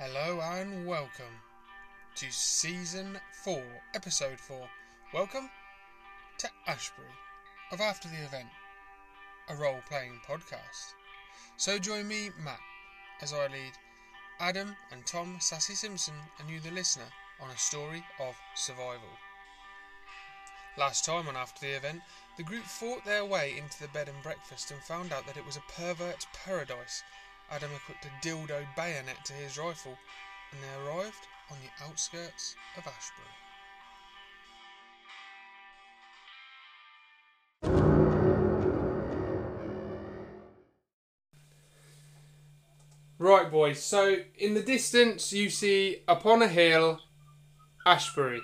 Hello and welcome to season 4, episode 4. Welcome to Ashbury of After the Event, a role playing podcast. So join me, Matt, as I lead Adam and Tom Sassy Simpson and you, the listener, on a story of survival. Last time on After the Event, the group fought their way into the bed and breakfast and found out that it was a pervert's paradise Adam equipped a dildo bayonet to his rifle, and they arrived on the outskirts of Ashbury. Right, boys, so in the distance you see upon a hill Ashbury.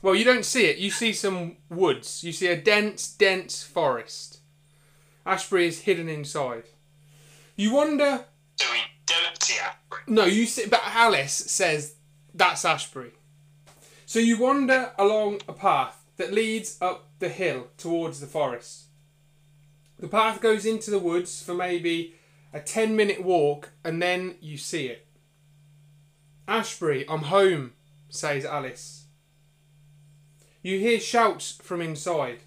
Well, you don't see it, you see some woods. You see a dense, dense forest. Ashbury is hidden inside. You wonder. So we don't see Ashbury. No, you see, but Alice says that's Ashbury. So you wander along a path that leads up the hill towards the forest. The path goes into the woods for maybe a 10 minute walk and then you see it. Ashbury, I'm home, says Alice. You hear shouts from inside.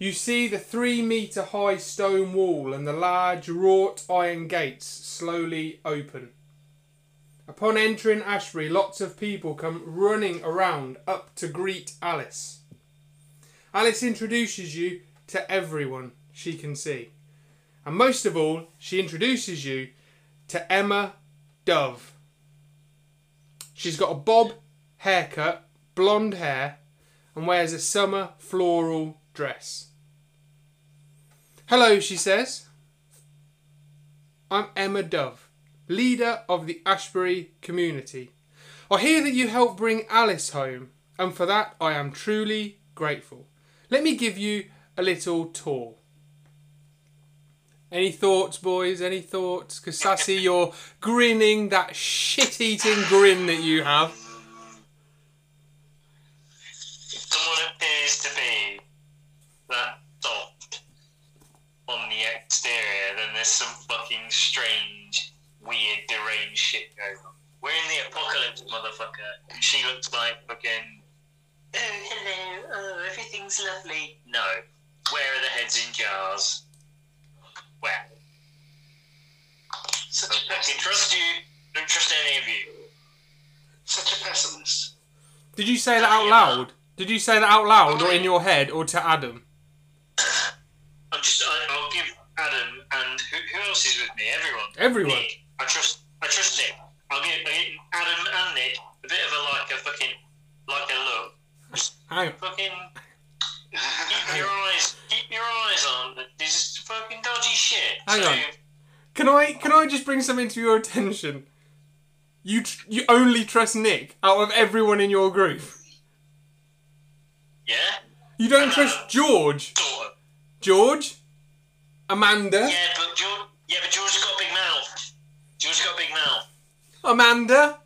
You see the three metre high stone wall and the large wrought iron gates slowly open. Upon entering Ashbury, lots of people come running around up to greet Alice. Alice introduces you to everyone she can see. And most of all, she introduces you to Emma Dove. She's got a bob haircut, blonde hair, and wears a summer floral dress. Hello, she says. I'm Emma Dove, leader of the Ashbury community. I hear that you helped bring Alice home, and for that I am truly grateful. Let me give you a little tour. Any thoughts, boys? Any thoughts? Because Sassy, you're grinning that shit eating grin that you have. Someone appears to be that soft on the exterior, then there's some fucking strange, weird, deranged shit going on. We're in the apocalypse, motherfucker. And she looks like fucking. Oh, hello. Oh, everything's lovely. No. Where are the heads in jars? Where? Such I a can pessimist. trust you. Don't trust any of you. Such a pessimist. Did you say that out loud? Did you say that out loud, or in your head, or to Adam? I'm just. I, I'll give Adam and who, who else is with me? Everyone. Everyone. Nick. I trust. I trust Nick. I'll give, I'll give Adam and Nick a bit of a like a fucking like a look. On. fucking keep your eyes keep your eyes on this is fucking dodgy shit. Hang so, on. Can I can I just bring something to your attention? You tr- you only trust Nick out of everyone in your group. Yeah. You don't uh, trust George. George, Amanda, Yeah, but George. Yeah, but George's got a big mouth. George's got a big mouth. Amanda.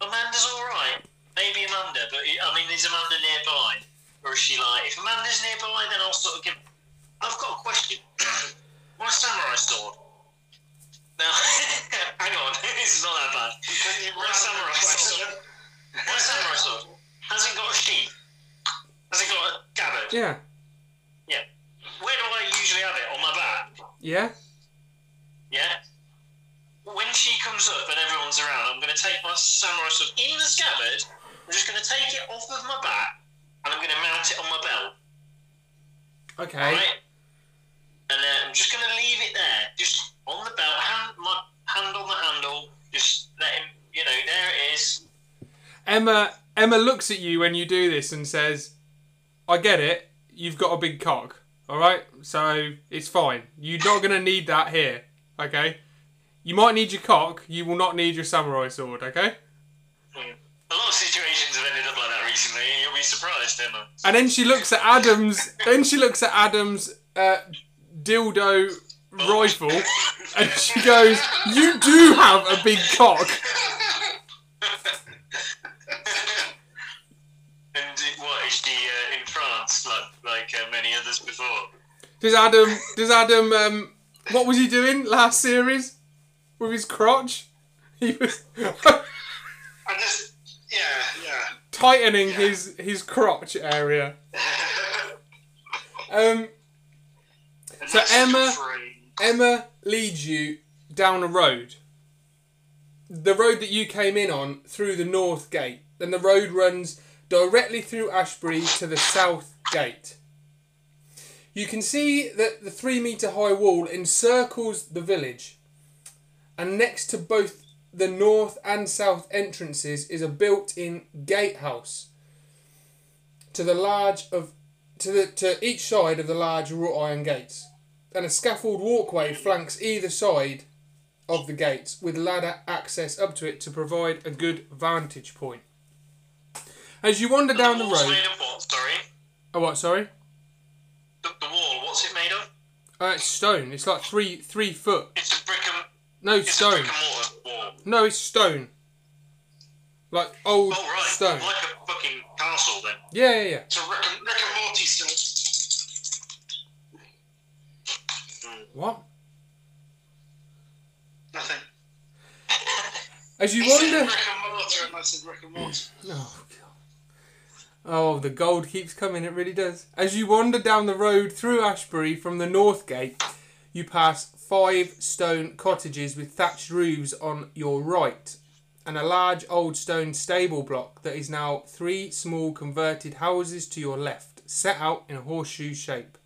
Amanda's all right. Maybe Amanda, but I mean, is Amanda nearby, or is she like? If Amanda's nearby, then I'll sort of give. I've got a question. My samurai sword. Now, hang on, this is not that bad. My samurai sword. My samurai sword. Has it got a sheath? Has it got a scabbard? Yeah. Yeah. Where do I usually have it? On my back. Yeah. Yeah. When she comes up and everyone's around, I'm going to take my samurai sword in the scabbard. I'm just going to take it off of my back and I'm going to mount it on my belt. Okay. Right? And then I'm just going to leave it there, just on the belt, hand, my hand on the handle. Just let him, you know, there it is. Emma Emma looks at you when you do this and says, "I get it. You've got a big cock. All right, so it's fine. You're not gonna need that here. Okay. You might need your cock. You will not need your samurai sword. Okay." Hmm. A lot of situations have ended up like that recently. You'll be surprised, Emma. And then she looks at Adam's. then she looks at Adam's uh, dildo rifle, and she goes, "You do have a big cock." And what is she uh, in France, like like uh, many others before? Does Adam? Does Adam? Um, what was he doing last series? with his crotch. He was I just, yeah, tightening his his crotch area. Um, And So Emma- Emma leads you down a road. The road that you came in on through the north gate. Then the road runs directly through Ashbury to the south gate. You can see that the three metre high wall encircles the village. And next to both the north and south entrances is a built in gatehouse to the large of to the to each side of the large wrought iron gates and a scaffold walkway flanks either side of the gates with ladder access up to it to provide a good vantage point. As you wander down the road, made of what? Sorry. oh what? Sorry, The, the wall. What's it made of? uh, it's stone. It's like three three foot. It's a brick and No it's stone. No, it's stone. Like old Oh right. stone. Like a fucking castle then. Yeah, yeah, yeah. So Rick and, Rick and Morty still. Hmm. What? Nothing. As you He said wander. Rick and Morty, and I said Rick and Morty. Oh, God. Oh, the gold keeps coming, it really does. As you wander down the road through Ashbury from the north gate, you pass five stone cottages with thatched roofs on your right, and a large old stone stable block that is now three small converted houses to your left, set out in a horseshoe shape.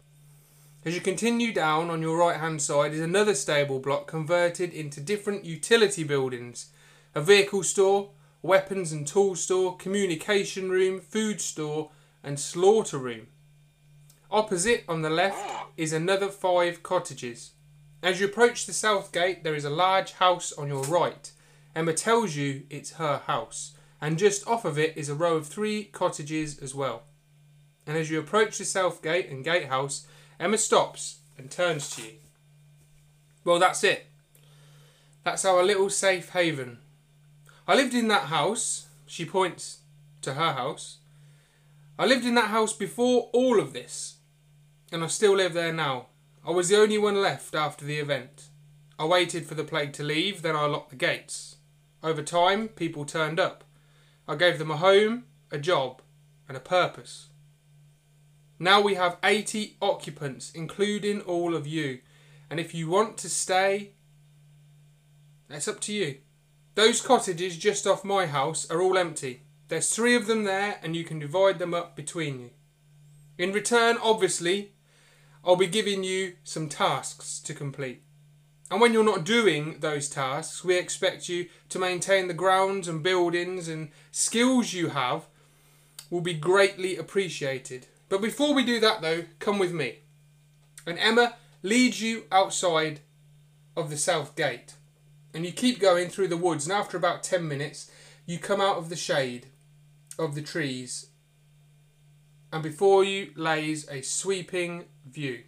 As you continue down on your right hand side is another stable block converted into different utility buildings a vehicle store, weapons and tool store, communication room, food store, and slaughter room. Opposite on the left is another five cottages. As you approach the south gate, there is a large house on your right. Emma tells you it's her house, and just off of it is a row of three cottages as well. And as you approach the south gate and gatehouse, Emma stops and turns to you. Well, that's it. That's our little safe haven. I lived in that house. She points to her house. I lived in that house before all of this, and I still live there now. I was the only one left after the event. I waited for the plague to leave, then I locked the gates. Over time, people turned up. I gave them a home, a job, and a purpose. Now we have 80 occupants, including all of you. And if you want to stay, that's up to you. Those cottages just off my house are all empty. There's three of them there, and you can divide them up between you. In return, obviously, I'll be giving you some tasks to complete. And when you're not doing those tasks, we expect you to maintain the grounds and buildings and skills you have will be greatly appreciated. But before we do that, though, come with me. And Emma leads you outside of the south gate. And you keep going through the woods, and after about 10 minutes, you come out of the shade of the trees. And before you lays a sweeping view.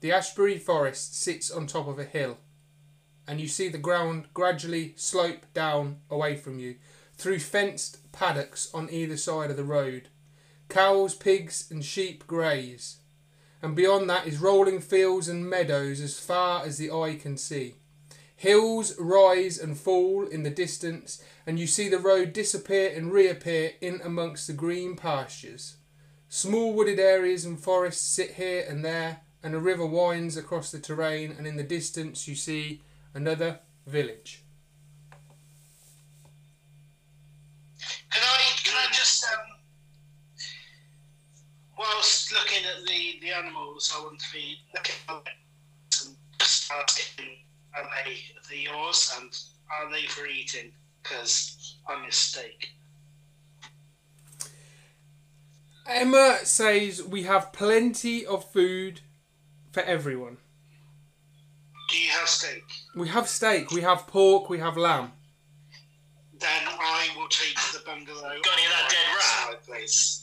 The Ashbury Forest sits on top of a hill, and you see the ground gradually slope down away from you through fenced paddocks on either side of the road. Cows, pigs, and sheep graze, and beyond that is rolling fields and meadows as far as the eye can see. Hills rise and fall in the distance, and you see the road disappear and reappear in amongst the green pastures. Small wooded areas and forests sit here and there, and a river winds across the terrain, and in the distance you see another village. Can I, can I just, um, whilst looking at the, the animals, I want to be looking at and just asking, are they, they yours and are they for eating? Because I'm. Emma says we have plenty of food for everyone. Do you have steak? We have steak, we have pork, we have lamb. Then I will take the bungalow. Got any of that dead rat? Please.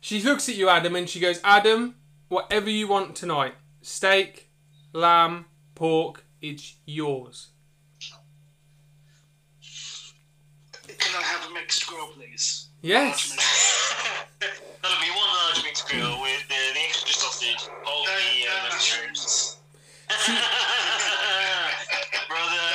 She looks at you, Adam, and she goes, Adam, whatever you want tonight steak, lamb, pork, it's yours. Can I have a mixed grill, please? Yes. There'll be one large grill with uh, the extra sausage, all the uh, mushrooms. Brother.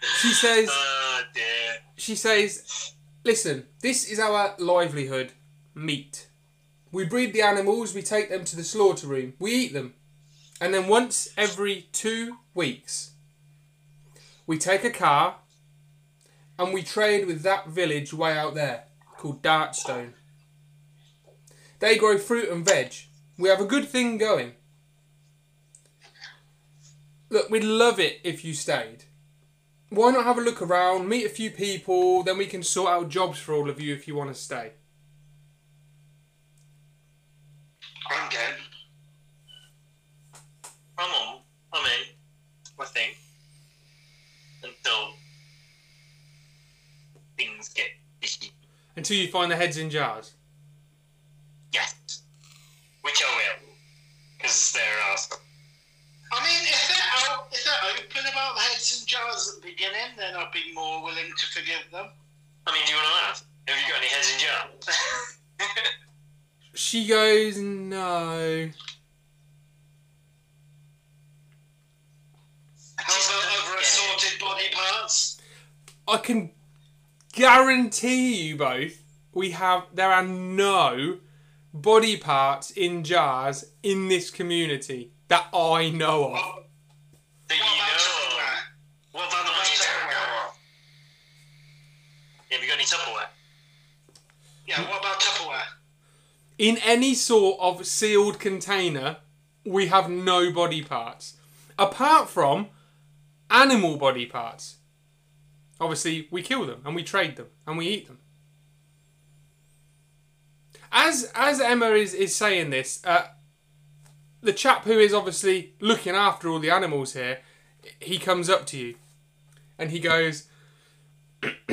she says. Oh dear. She says, "Listen, this is our livelihood, meat. We breed the animals, we take them to the slaughter room, we eat them, and then once every two weeks, we take a car." And we trade with that village way out there called Dartstone. They grow fruit and veg. We have a good thing going. Look, we'd love it if you stayed why not have a look around, meet a few people, then we can sort out jobs for all of you if you want to stay. I'm game. I'm on. I'm in. I think. Until things get fishy. Until you find the heads in jars. Yes. Which I will. Because they're awesome. I mean, if they're out, if they're open about the heads and jars at the beginning, then I'd be more willing to forgive them. I mean, do you want to laugh? Have you got any heads in jars? She goes, no. How about other assorted body parts? I can guarantee you both, we have, there are no body parts in jars in this community that I know of. What, that you about know. Tupperware? What about the ones you about don't know of? Have you got any Tupperware? Yeah, what about Tupperware? In any sort of sealed container, we have no body parts. Apart from animal body parts. Obviously, we kill them and we trade them and we eat them. As as Emma is, is saying this, uh, the chap who is obviously looking after all the animals here, he comes up to you and he goes,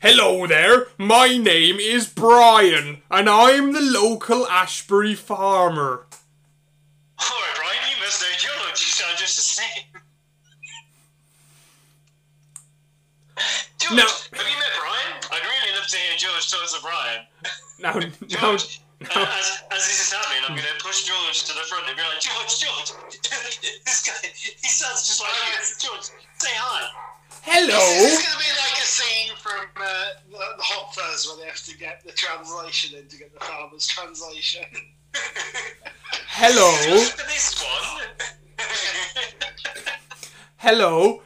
Hello there, my name is Brian and I'm the local Ashbury farmer. Alright, Brian, you know George. You sound just the same. George, No. have you met Brian? I'd really love to hear George talk to Brian. Now, now, George, now as, as this is happening, I'm going to push George to the front and be like, George, George, this guy, he sounds just like you. George, say hi. hello. This is going to be like a scene from uh, the, the Hot Fuzz where they have to get the translation in to get the farmer's translation. Hello. Just for this one. Hello,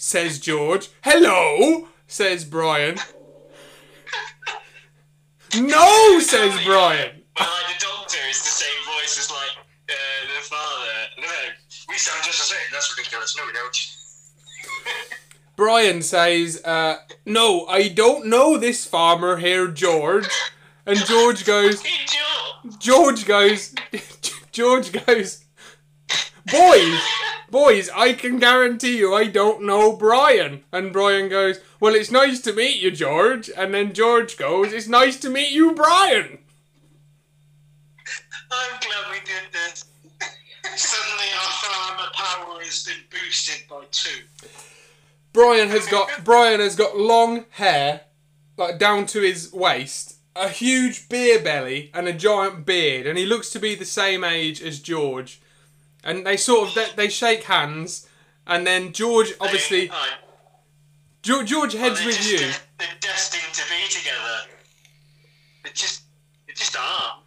says George. Hello, says Brian. No, says Brian. But like the doctor is the same voice as like uh, the father. No, we sound just the same. That's ridiculous. No, we don't. Brian says, uh, No, I don't know this farmer here, George. And George goes, George. George goes, George goes, Boys, boys, I can guarantee you I don't know Brian. And Brian goes, Well, it's nice to meet you, George. And then George goes, It's nice to meet you, Brian. I'm glad we did this. Suddenly our farmer power has been boosted by two. Brian has got Brian has got long hair, like down to his waist, a huge beer belly, and a giant beard, and he looks to be the same age as George. And they sort of they, they shake hands, and then George obviously They, George, George heads with just you. de- they're destined to be together. They just, they just are.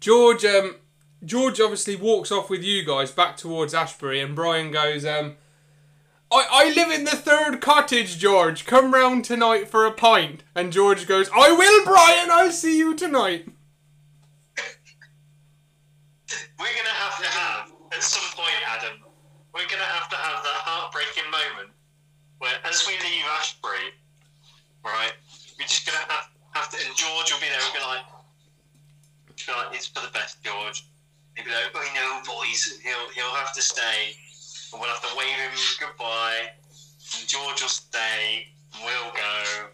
George um George obviously walks off with you guys back towards Ashbury, and Brian goes um. I, I live in the third cottage, George. Come round tonight for a pint. And George goes, I will, Brian. I'll see you tonight. We're gonna have to have at some point, Adam. We're gonna have to have that heartbreaking moment where, as we leave Ashbury, right, we're just gonna have, have to, and George will be there. We'll be like, like, it's for the best, George. He'll be like, oh, I know, boys. He'll he'll have to stay, and we'll have to wave him goodbye. And George will stay, and we'll go.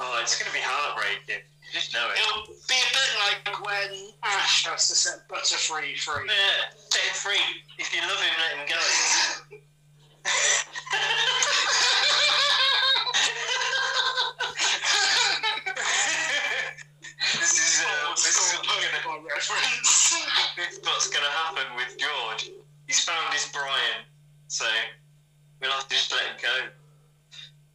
Oh, it's gonna be heartbreaking. You just know it. It'll be a bit like when Ash has to set Butterfree free. Yeah, set him free. If you love him, let him go. this is uh, this is Old what's school gonna, reference. this is what's gonna happen with George. He's found his Brian, so We'll have to just let it go.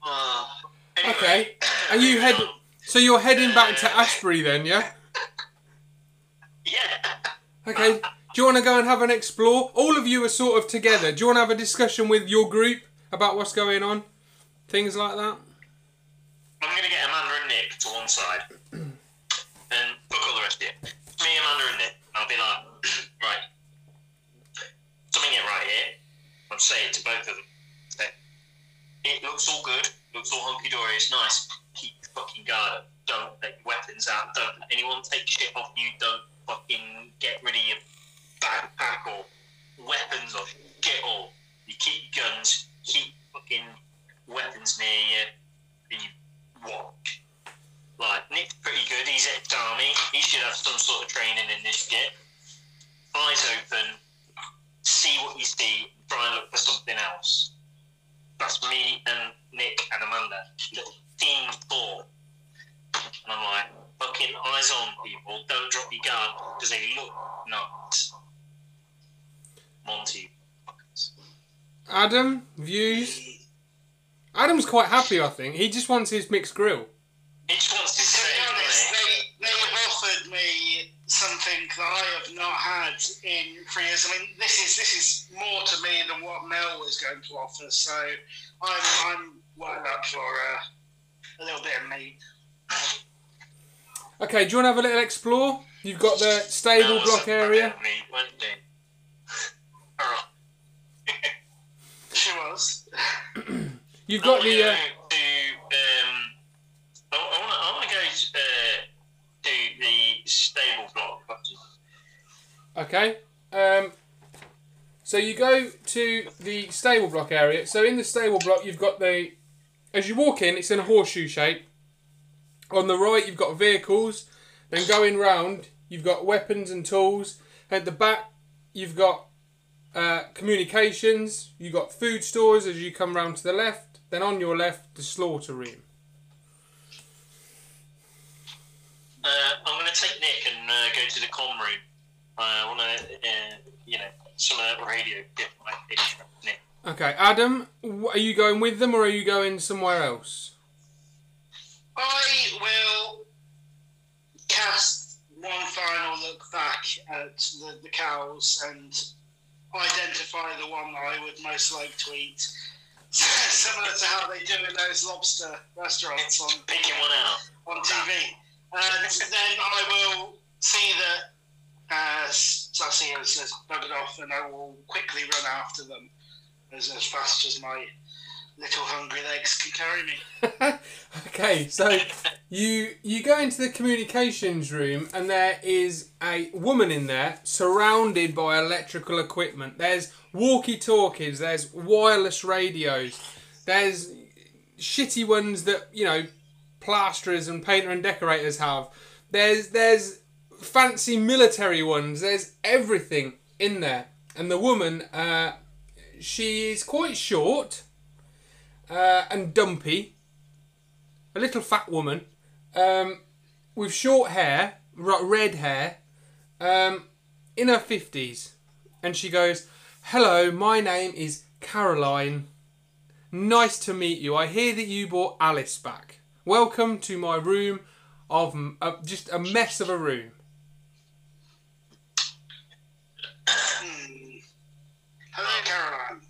Oh. Anyway, Okay. And you head. moving on. So you're heading back to Ashbury then, yeah? Yeah. Okay. Do you want to go and have an explore? All of you are sort of together. Do you want to have a discussion with your group about what's going on? Things like that? I'm going to get Amanda and Nick to one side. and fuck all the rest of you. Me, Amanda, and Nick. I'll be like, right. Something get right here. I'll say it to both of them. It looks all good. Looks all hunky dory. It's nice. Don't let your weapons out. Don't let anyone take shit off you. Don't fucking get rid of your backpack or weapons or get all. You keep guns. Keep fucking weapons near you. And you watch. Like, Nick's pretty good. He's ex-army. He should have some sort of training in this shit. Eyes open. See what you see. Try and look for something else. That's me and Nick and Amanda. Team four. And I'm like, fucking eyes on, people. Don't drop your guard because they look nuts. Monty. Adam, views? Adam's quite happy, I think. He just wants his mixed grill. He just wants to To say, be honest, they, they have offered me something that I have not had in three years. I mean, this is this is more to me than what Mel was going to offer. So I'm I'm well up for uh, a little bit of meat. Okay, do you want to have a little explore? You've got the stable block area. fucking meat, wasn't it? Alright. She was. You've got the. Uh, um, I, I want to go uh, to the stable block. Okay. Um, so you go to the stable block area. So in the stable block, you've got the. As you walk in, it's in a horseshoe shape. On the right, you've got vehicles. Then going round, you've got weapons and tools. At the back, you've got uh, communications. You've got food stores as you come round to the left. Then on your left, the slaughter room. Uh, I'm going to take Nick and uh, go to the com room. Uh, I want to, uh, you know, some of that radio get my interest. Okay, Adam, are you going with them or are you going somewhere else? I will cast one final look back at the, the cows and identify the one that I would most like to eat. Similar to how they do in those lobster restaurants on Picking one out. on TV. And then I will see that uh, Sassy has, has buggered off, and I will quickly run after them as, as fast as my little hungry legs can carry me. okay, so you you go into the communications room and there is a woman in there surrounded by electrical equipment. There's walkie-talkies, there's wireless radios, there's shitty ones that, you know, plasterers and painter and decorators have. There's there's fancy military ones. There's everything in there. And the woman uh she is quite short uh, and dumpy a little fat woman um, with short hair, red hair, um, in her 50s. And she goes, Hello, my name is Caroline. Nice to meet you. I hear that you brought Alice back. Welcome to my room of uh, just a mess of a room. Hello, Caroline.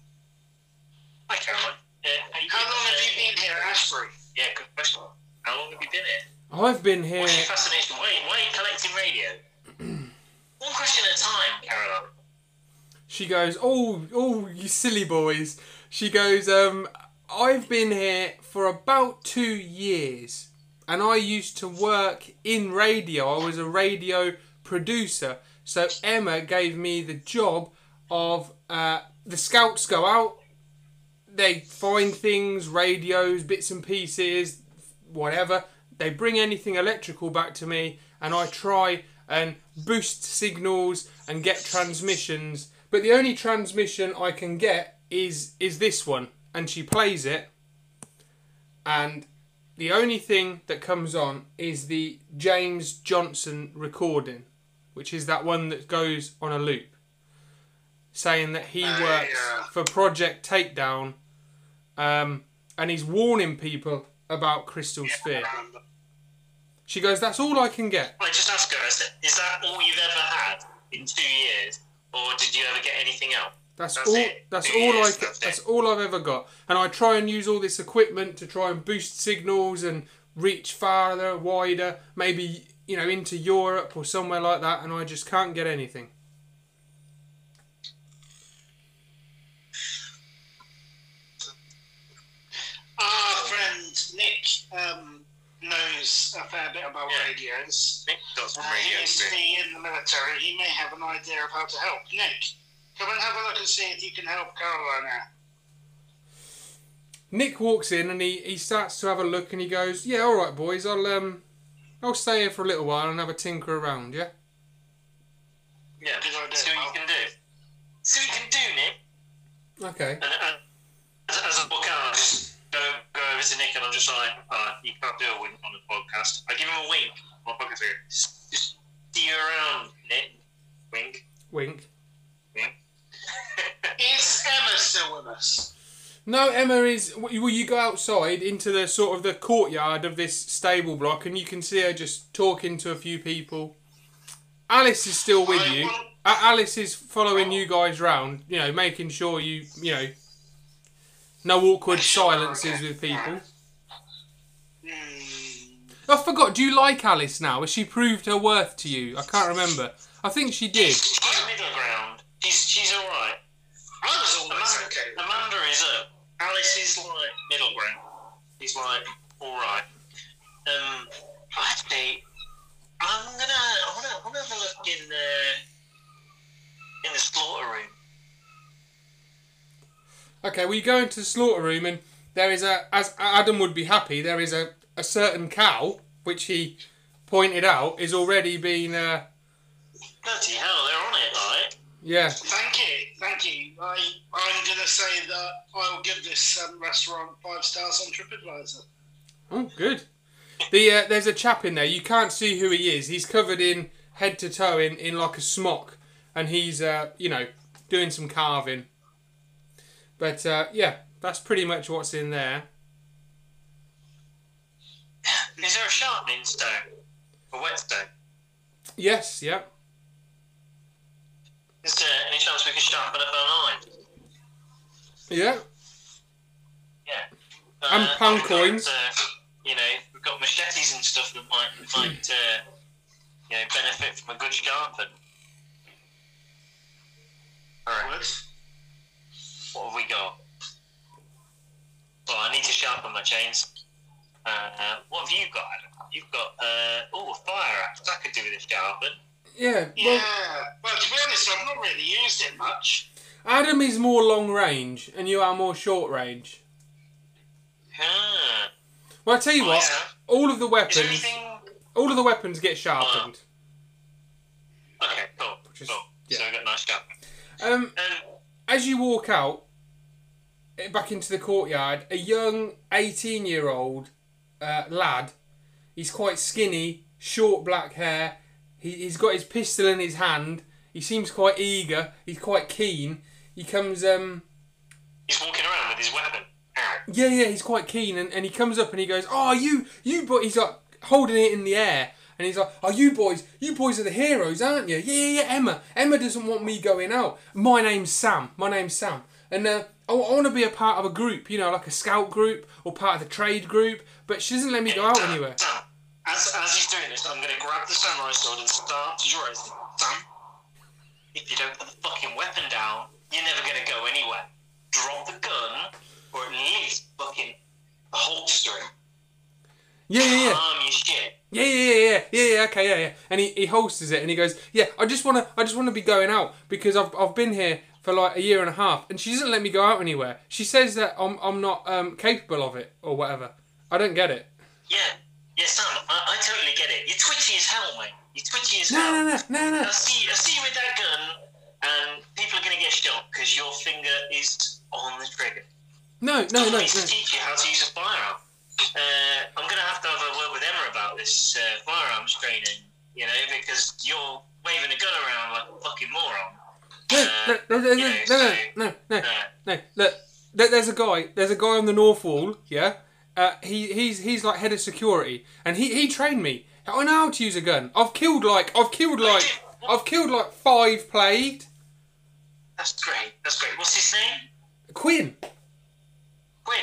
Hi, Caroline. Uh, how, you How been? long have Uh, you been here at Ashbury? Yeah, good question. How long have you been here? I've been here. What's your fascination? Why, why are you collecting radio? One question at a time, Caroline. She goes, "Oh, oh, you silly boys." She goes, "Um, I've been here for about two years, and I used to work in radio. I was a radio producer. So Emma gave me the job of uh, the scouts go out, they find things, radios, bits and pieces, whatever. They bring anything electrical back to me, and I try and boost signals and get transmissions. But the only transmission I can get is is this one, and she plays it, and the only thing that comes on is the James Johnson recording, which is that one that goes on a loop, saying that he Oh, works for Project Takedown um, and he's warning people about Crystal Sphere. I. She goes, "That's all I can get." I just ask her, is that all you've ever had in two years, or did you ever get anything else? That's, That's all. it. That's Two all I. years, ca- that's That's all I've ever got. And I try and use all this equipment to try and boost signals and reach farther, wider, maybe you know into Europe or somewhere like that, and I just can't get anything. Our friend Nick um, knows a fair bit about Yeah. radios. Nick got some Uh, he radio used to be in the military. He may have an idea of how to help. Nick, come and have a look and see if you can help Caroline out. Nick walks in and he, he starts to have a look and he goes, "Yeah, all right, boys. I'll um, I'll stay here for a little while and have a tinker around. Yeah." Yeah, Good idea, see what pal. you can do. See what you can do, Nick. Okay. And, and as, as I walk out, I just go, go over to Nick and I'm just like, uh, you can't do a wink on the podcast. I give him a wink on my podcast. I go, Just, just see you around, Nick. Wink. Wink. Wink. Is Emma still with us? No, Emma is. Well, you go outside into the sort of the courtyard of this stable block, and you can see her just talking to a few people. Alice is still with I you. want- Alice is following oh. you guys round. You know, making sure you, you know, no awkward silences with people. I forgot. Do you like Alice now? Has she proved her worth to you? I can't remember. I think she did. She's, she's middle ground. She's, she's alright. I was always Amanda, okay. Amanda is up. Alice is like middle ground. She's like alright. Um, actually, I'm gonna, I wanna, I wanna have a look in the, in the slaughter room. Okay, well, go into the slaughter room, and there is a, as Adam would be happy, there is a, a certain cow, which he pointed out, is already been, uh, Bloody hell, they're on it, right? yeah, Thank you, thank you. I, I'm going to say that I'll give this um, restaurant five stars on TripAdvisor. oh, good. The uh, there's a chap in there. You can't see who he is. He's covered in head to toe in, in like a smock, and he's uh, you know doing some carving. But uh, yeah, that's pretty much what's in there. Is there a sharpening stone? A whetstone? Yes, yeah, Is there any chance we can sharpen up our knives? yeah. Yeah. And pound we've got, coins. uh, you know, we've got machetes and stuff that might, might uh, you know, benefit from a good sharpen. Alright, Would? what have we got? Well, I need to sharpen my chains. Uh, what have you got, Adam? You've got, uh, oh, a fire axe. I could do with a sharpen. Yeah, Yeah. well, Well, to be honest, I've not really used it much. Adam is more long range, and you are more short range. Ah. Well, I tell you what, Yeah. all of the Is weapons, anything... all of the weapons get sharpened. Okay, cool. Just- cool. yeah. So we've got nice sharpen. Um, Um, as you walk out eh, back into the courtyard, a young 18 year old uh, lad, he's quite skinny, short black hair, he, he's got his pistol in his hand, he seems quite eager, he's quite keen. He comes, um, he's walking around with his weapon. Yeah, yeah, he's quite keen, and, and he comes up and he goes, Oh, you, you, boy, he's like holding it in the air. And he's like, "Oh, you boys, you boys are the heroes, aren't you? Yeah, yeah, yeah. Emma, Emma doesn't want me going out. My name's Sam. My name's Sam, and uh, I, want to be a part of a group, you know, like a scout group or part of the trade group. But she doesn't let me go out anywhere. Sam, as, as he's doing this, I'm going to grab the samurai sword and start to draw it. Sam, if you don't put the fucking weapon down, you're never going to go anywhere. Drop the gun, or at least fucking holster it. Yeah, yeah, yeah. Calm your shit. Yeah, yeah, yeah, yeah, yeah, yeah, okay, yeah, yeah. And he, he holsters it and he goes, yeah, I just wanna, I just wanna be going out because I've, I've been here for like a year and a half and she doesn't let me go out anywhere. She says that I'm, I'm not um, capable of it or whatever. I don't get it. Yeah, yeah, Sam, I, I totally get it. You're twitchy as hell, mate. You're twitchy as No, hell. no, no, no, no. I see, I see you with that gun, and people are going to get shot because your finger is on the trigger. No, no, Someone no, needs to teach you how to use a firearm. Uh, I'm going to have to have a word with Emma about this uh, firearms training, you know, because you're waving a gun around like a fucking moron. No, no, no, no, no, no, no, no, no. Look, there's a guy. There's a guy on the north wall. Yeah. Uh, he he's he's like head of security, and he he trained me. I know how to use a gun. I've killed like I've killed like I've killed like five plagued. That's great. That's great. What's his name? Quinn. Quinn.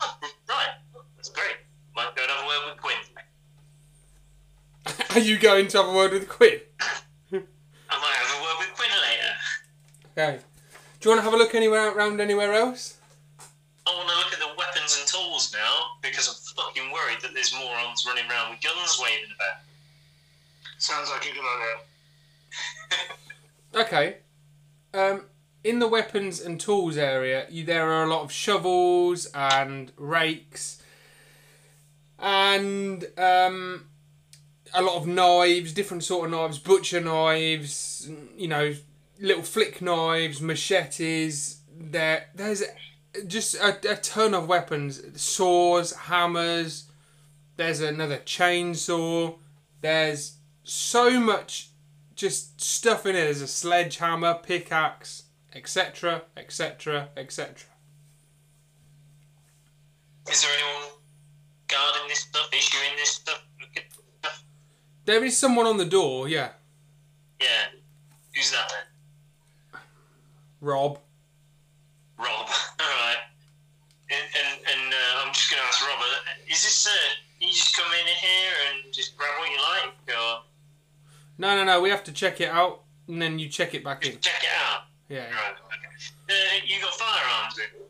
Oh, right. That's great. Might go another word with Quinn. Are you going to have a word with Quinn? I might have a word with Quinn later. Okay. Do you want to have a look anywhere around anywhere else? I want to look at the weapons and tools now because I'm fucking worried that there's morons running around with guns waving about. Sounds like a good idea. Okay. Um, in the weapons and tools area, you, there are a lot of shovels and rakes, and um, a lot of knives, different sort of knives, butcher knives, you know, little flick knives, machetes. There, there's just a, a ton of weapons, saws, hammers. There's another chainsaw. There's so much just stuff in it. There's a sledgehammer, pickaxe, etc., etc., etc. Is there anyone guarding this stuff, issuing this stuff, looking at stuff? There is someone on the door, yeah. Yeah. Who's that then? Rob. Rob. Alright. And, and, and uh, I'm just going to ask Rob, uh, is this, uh, you just come in here and just grab what you like, or No, no, no. We have to check it out, and then you check it back in. check it out? Yeah. yeah. Right, okay. Uh, you got firearms in?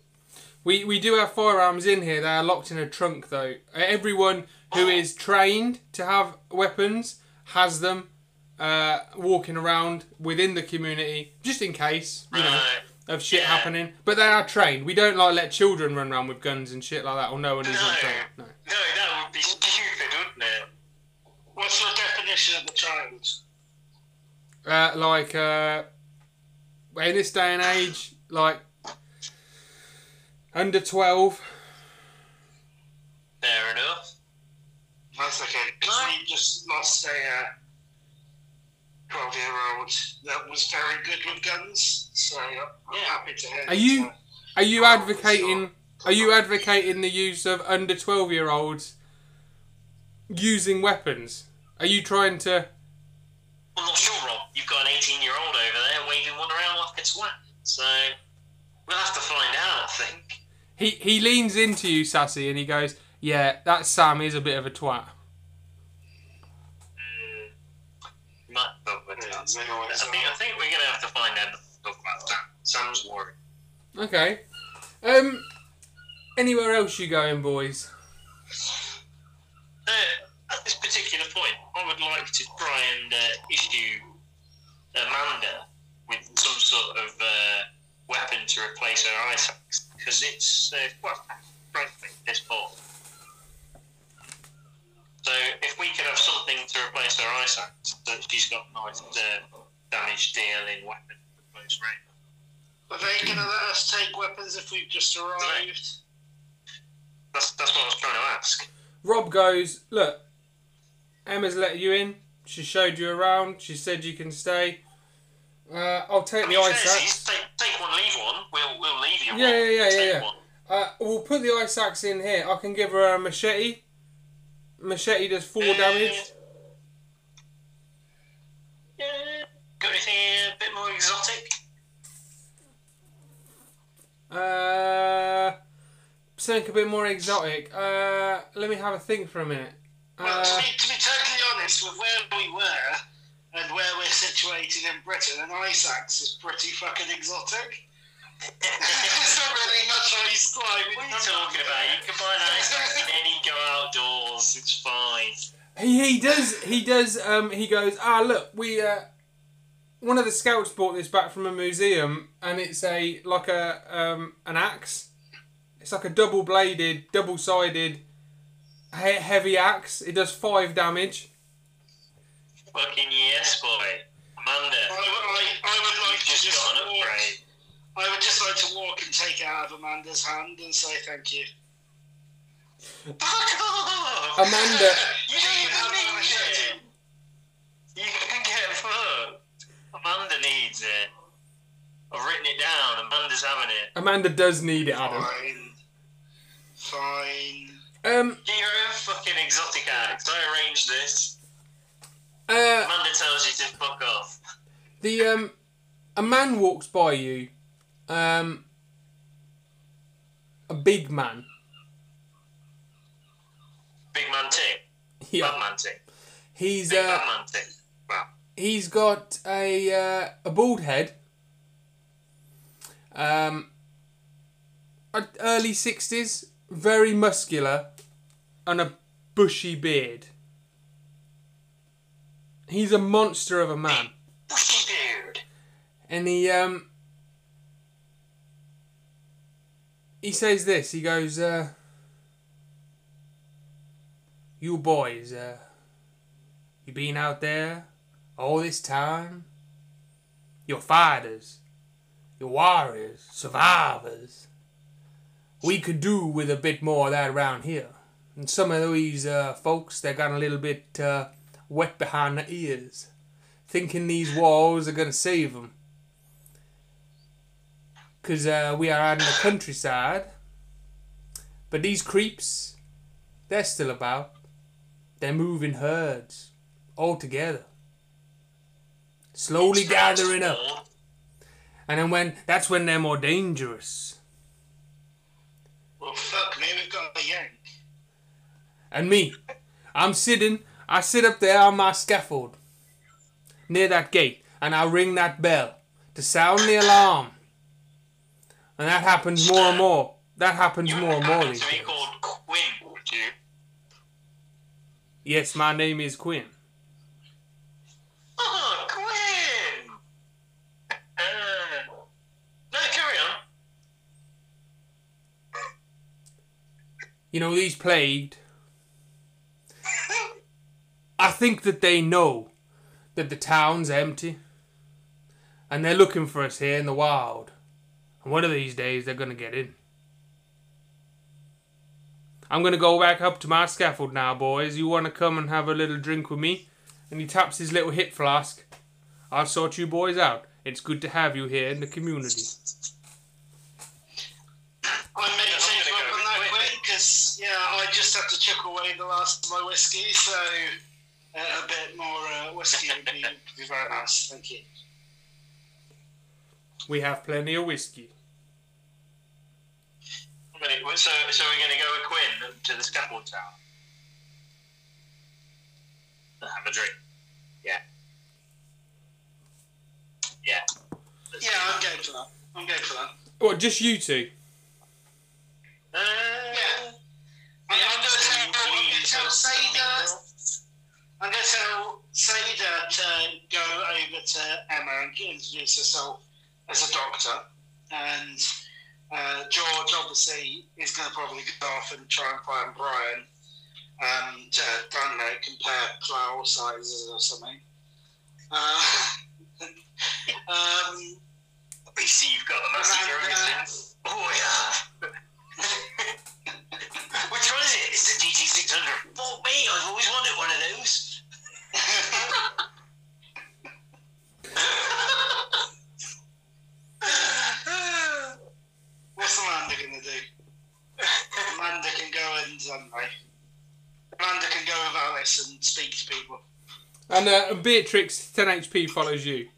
We we do have firearms in here. They are locked in a trunk, though. Everyone who is trained to have weapons has them, uh, walking around within the community, just in case, you know, of shit Yeah. happening. But they are trained. We don't like let children run around with guns and shit like that, or no one who's not No. trained. No. No, that would be stupid, wouldn't it? What's your definition of a child? Uh, like uh, in this day and age, like under twelve. Fair enough. That's okay. 'cause we just lost a uh, 12 year old that was very good with guns, so I'm Yeah. happy to hear Are you that, uh, are you advocating are you advocating the use of under twelve year olds using weapons? Are you trying to? I'm not sure, Rob. You've got an 18 year old over there waving one around like it's wet. So, we'll have to find out, I think. He he leans into you, Sassy, and he goes, "Yeah, that Sam is a bit of a twat." Mm, might talk about Yeah, that. they always I think, I think we're going to have to find out and talk about Sam. Sam's worried. Okay. Um. Anywhere else you going, boys? Uh, at this particular point, I would like to try and uh, issue Amanda with some sort of uh, weapon to replace her ice axe because it's uh, quite frankly this poor. So if we could have something to replace her ice axe, that she's got nice uh, damage dealing weapon for close range. Are they going to let us take weapons if we've just arrived? That's that's what I was trying to ask. Rob goes, "Look, Emma's let you in. She showed you around. She said you can stay. Uh, I'll take I the ice says axe." he's Take, take one, leave one. We'll we'll leave you Yeah, one. yeah, yeah, Take yeah, yeah. one. Uh, we'll put the ice axe in here. I can give her a machete. Machete does four Uh, damage. Yeah. Got anything a bit more exotic? Uh, something a bit more exotic. Uh, let me have a think for a minute. Well, to Uh, be, to be totally honest, with where we were and where we're situated in Britain, an ice axe is pretty fucking exotic. There's not really much ice climbing. What are you talking about? You can buy an ice axe and any go outdoors. It's fine. he he does he does um he goes ah look we uh one of the scouts brought this back from a museum and it's a like a um an axe. It's like a double bladed, double sided, he- heavy axe. It does five damage. Fucking yes, boy. Amanda, I, I, I would like you've to just just got an upgrade. I would just like to walk and take it out of Amanda's hand and say thank you. Fuck off! Amanda, You You don't even have need it. You can get fucked. Amanda needs it. I've written it down. Amanda's having it. Amanda does need it, Adam. Fine. Fine. Um, Get your own fucking exotic act. I arranged this. uh, Amanda tells you to fuck off. the um, a man walks by you, um, a big man. Big man ting. Yeah, Bad man ting. he's Big uh, man ting. Wow. he's got a uh, a bald head. Um, early sixties, very muscular, and a bushy beard. He's a monster of a man, Bushy beard. and he um. He says this. He goes, uh, "You boys, uh, you been out there all this time? You're fighters, you're warriors, survivors. We could do with a bit more of that around here. And some of these uh, folks, they got a little bit uh, wet behind the ears, thinking these walls are to save them. Because uh, we are out in the countryside. But these creeps, they're still about. They're moving herds, all together. Slowly gathering up. And then when that's when they're more dangerous. Well, fuck me, we've got a yank. And me, I'm sitting, I sit up there on my scaffold near that gate and I ring that bell to sound the alarm. And that happens more and more. That happens more and more these days. called Quinn, would you? Yes, my name is Quinn. Oh, Quinn! Uh, no, carry on. You know, these plagued, I think that they know that the town's empty. And they're looking for us here in the wild. And one of these days they're going to get in. I'm going to go back up to my scaffold now, boys. You want to come and have a little drink with me? And he taps his little hip flask. I'll sort you boys out. It's good to have you here in the community. I may Yeah, I'm take gonna you up on that with quick Quinn. because yeah, I just had to chuck away the last of my whiskey, so uh, a bit more uh, whiskey would be, would be very nice. Thank you. We have plenty of whiskey. I'm So, so we're going to go with Quinn to the scaffold tower. And have a drink. Yeah. Yeah. Let's Yeah, I'm that. game for that. I'm game for that. What, just you two? Uh, Yeah. I'm, I'm going to tell, I'm going to tell Sada. I'm going to tell Sada to go over to Emma and introduce herself as a doctor, and uh, George obviously is going to probably go off and try and find Brian um, to I don't know compare plough sizes or something. Uh, um, We see you've got a massive And, uh. Oh, yeah. Which one is it? It's the GT600. Oh, me, I've always wanted one of those. what's Amanda going to do? Amanda can go and I don't know. Amanda can go with Alice and speak to people. And uh, Beatrix, 10 HP, follows you.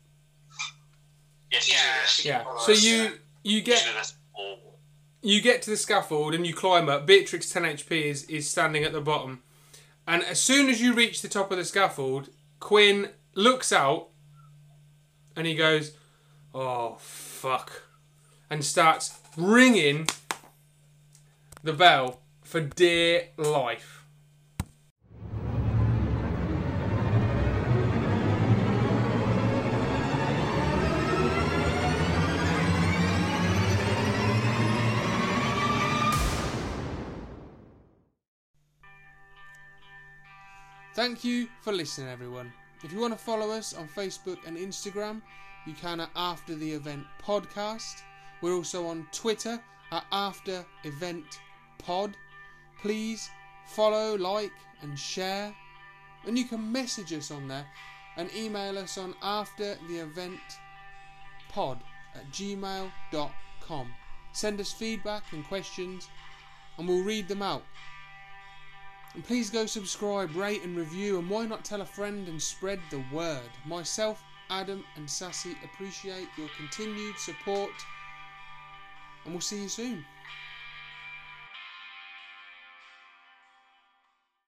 yes, Yeah, Yeah. So you you get You do this. You get to the scaffold and you climb up. Beatrix 10 HP is, is standing at the bottom. And as soon as you reach the top of the scaffold, Quinn looks out and he goes, Oh, fuck. And starts ringing the bell for dear life. Thank you for listening, everyone. If you want to follow us on Facebook and Instagram, you can at After the Event Podcast. We're also on Twitter at After Event Pod. Please follow, like, and share. And you can message us on there and email us on After the Event Pod at gmail.com. Send us feedback and questions, and we'll read them out. And please go subscribe, rate, and review, and why not tell a friend and spread the word? Myself, Adam, and Sassy appreciate your continued support, and we'll see you soon.